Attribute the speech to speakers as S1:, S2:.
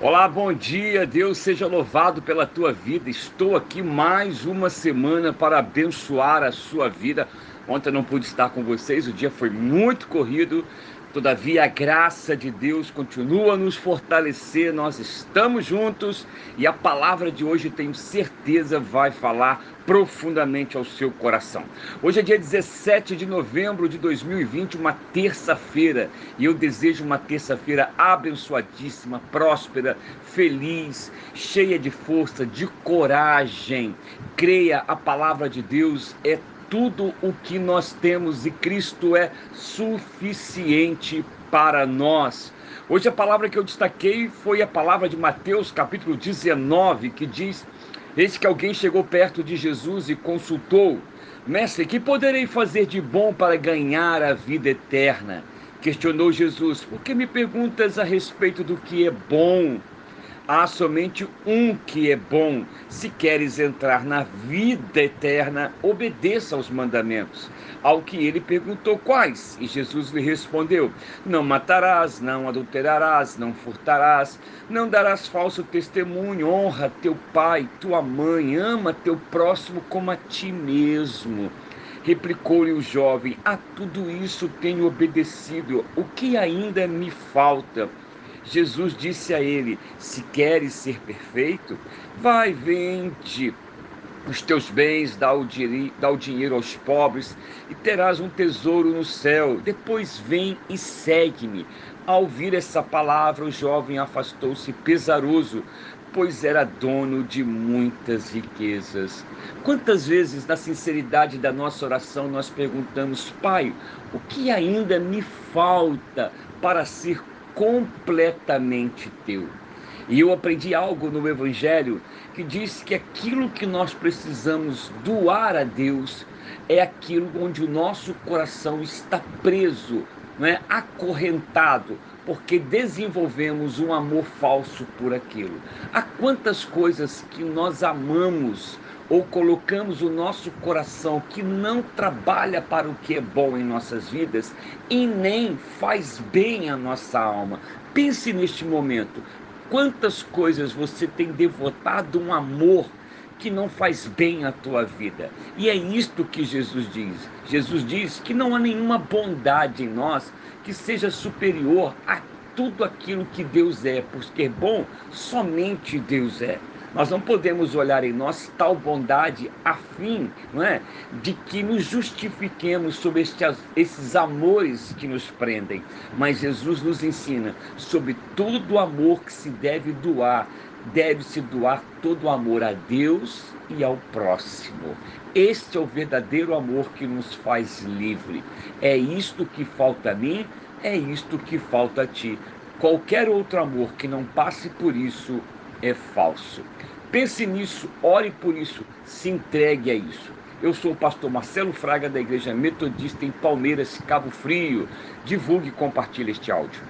S1: Olá, bom dia. Deus seja louvado pela tua vida. Estou aqui mais uma semana para abençoar a sua vida. Ontem não pude estar com vocês, o dia foi muito corrido. Todavia, a graça de Deus continua a nos fortalecer. Nós estamos juntos e a palavra de hoje, tenho certeza, vai falar profundamente ao seu coração. Hoje é dia 17 de novembro de 2020, uma terça-feira, e eu desejo uma terça-feira abençoadíssima, próspera, feliz, cheia de força, de coragem. Creia, a palavra de Deus é tudo o que nós temos e Cristo é suficiente para nós. Hoje a palavra que eu destaquei foi a palavra de Mateus, capítulo 19, que diz: Eis que alguém chegou perto de Jesus e consultou: Mestre, que poderei fazer de bom para ganhar a vida eterna? Questionou Jesus: Por que me perguntas a respeito do que é bom? Há somente um que é bom. Se queres entrar na vida eterna, obedeça aos mandamentos. Ao que ele perguntou quais, e Jesus lhe respondeu: Não matarás, não adulterarás, não furtarás, não darás falso testemunho, honra teu pai, tua mãe, ama teu próximo como a ti mesmo. Replicou-lhe o jovem: A tudo isso tenho obedecido, o que ainda me falta? Jesus disse a ele: Se queres ser perfeito, vai, vende os teus bens, dá o, dá o dinheiro aos pobres e terás um tesouro no céu. Depois vem e segue-me. Ao ouvir essa palavra, o jovem afastou-se pesaroso, pois era dono de muitas riquezas. Quantas vezes, na sinceridade da nossa oração, nós perguntamos, Pai, o que ainda me falta para ser completamente teu. E eu aprendi algo no Evangelho que diz que aquilo que nós precisamos doar a Deus é aquilo onde o nosso coração está preso, não é? acorrentado, porque desenvolvemos um amor falso por aquilo. Há quantas coisas que nós amamos ou colocamos o nosso coração que não trabalha para o que é bom em nossas vidas e nem faz bem à nossa alma. Pense neste momento, quantas coisas você tem devotado um amor que não faz bem à tua vida. E é isto que Jesus diz. Jesus diz que não há nenhuma bondade em nós que seja superior a tudo aquilo que Deus é, porque é bom somente Deus é. Nós não podemos olhar em nós tal bondade a fim não é, de que nos justifiquemos sobre estes amores que nos prendem. Mas Jesus nos ensina sobre todo o amor que se deve doar. Deve-se doar todo o amor a Deus e ao próximo. Este é o verdadeiro amor que nos faz livre. É isto que falta a mim, é isto que falta a ti. Qualquer outro amor que não passe por isso é falso. Pense nisso, ore por isso, se entregue a isso. Eu sou o pastor Marcelo Fraga da Igreja Metodista em Palmeiras, Cabo Frio. Divulgue e compartilhe este áudio.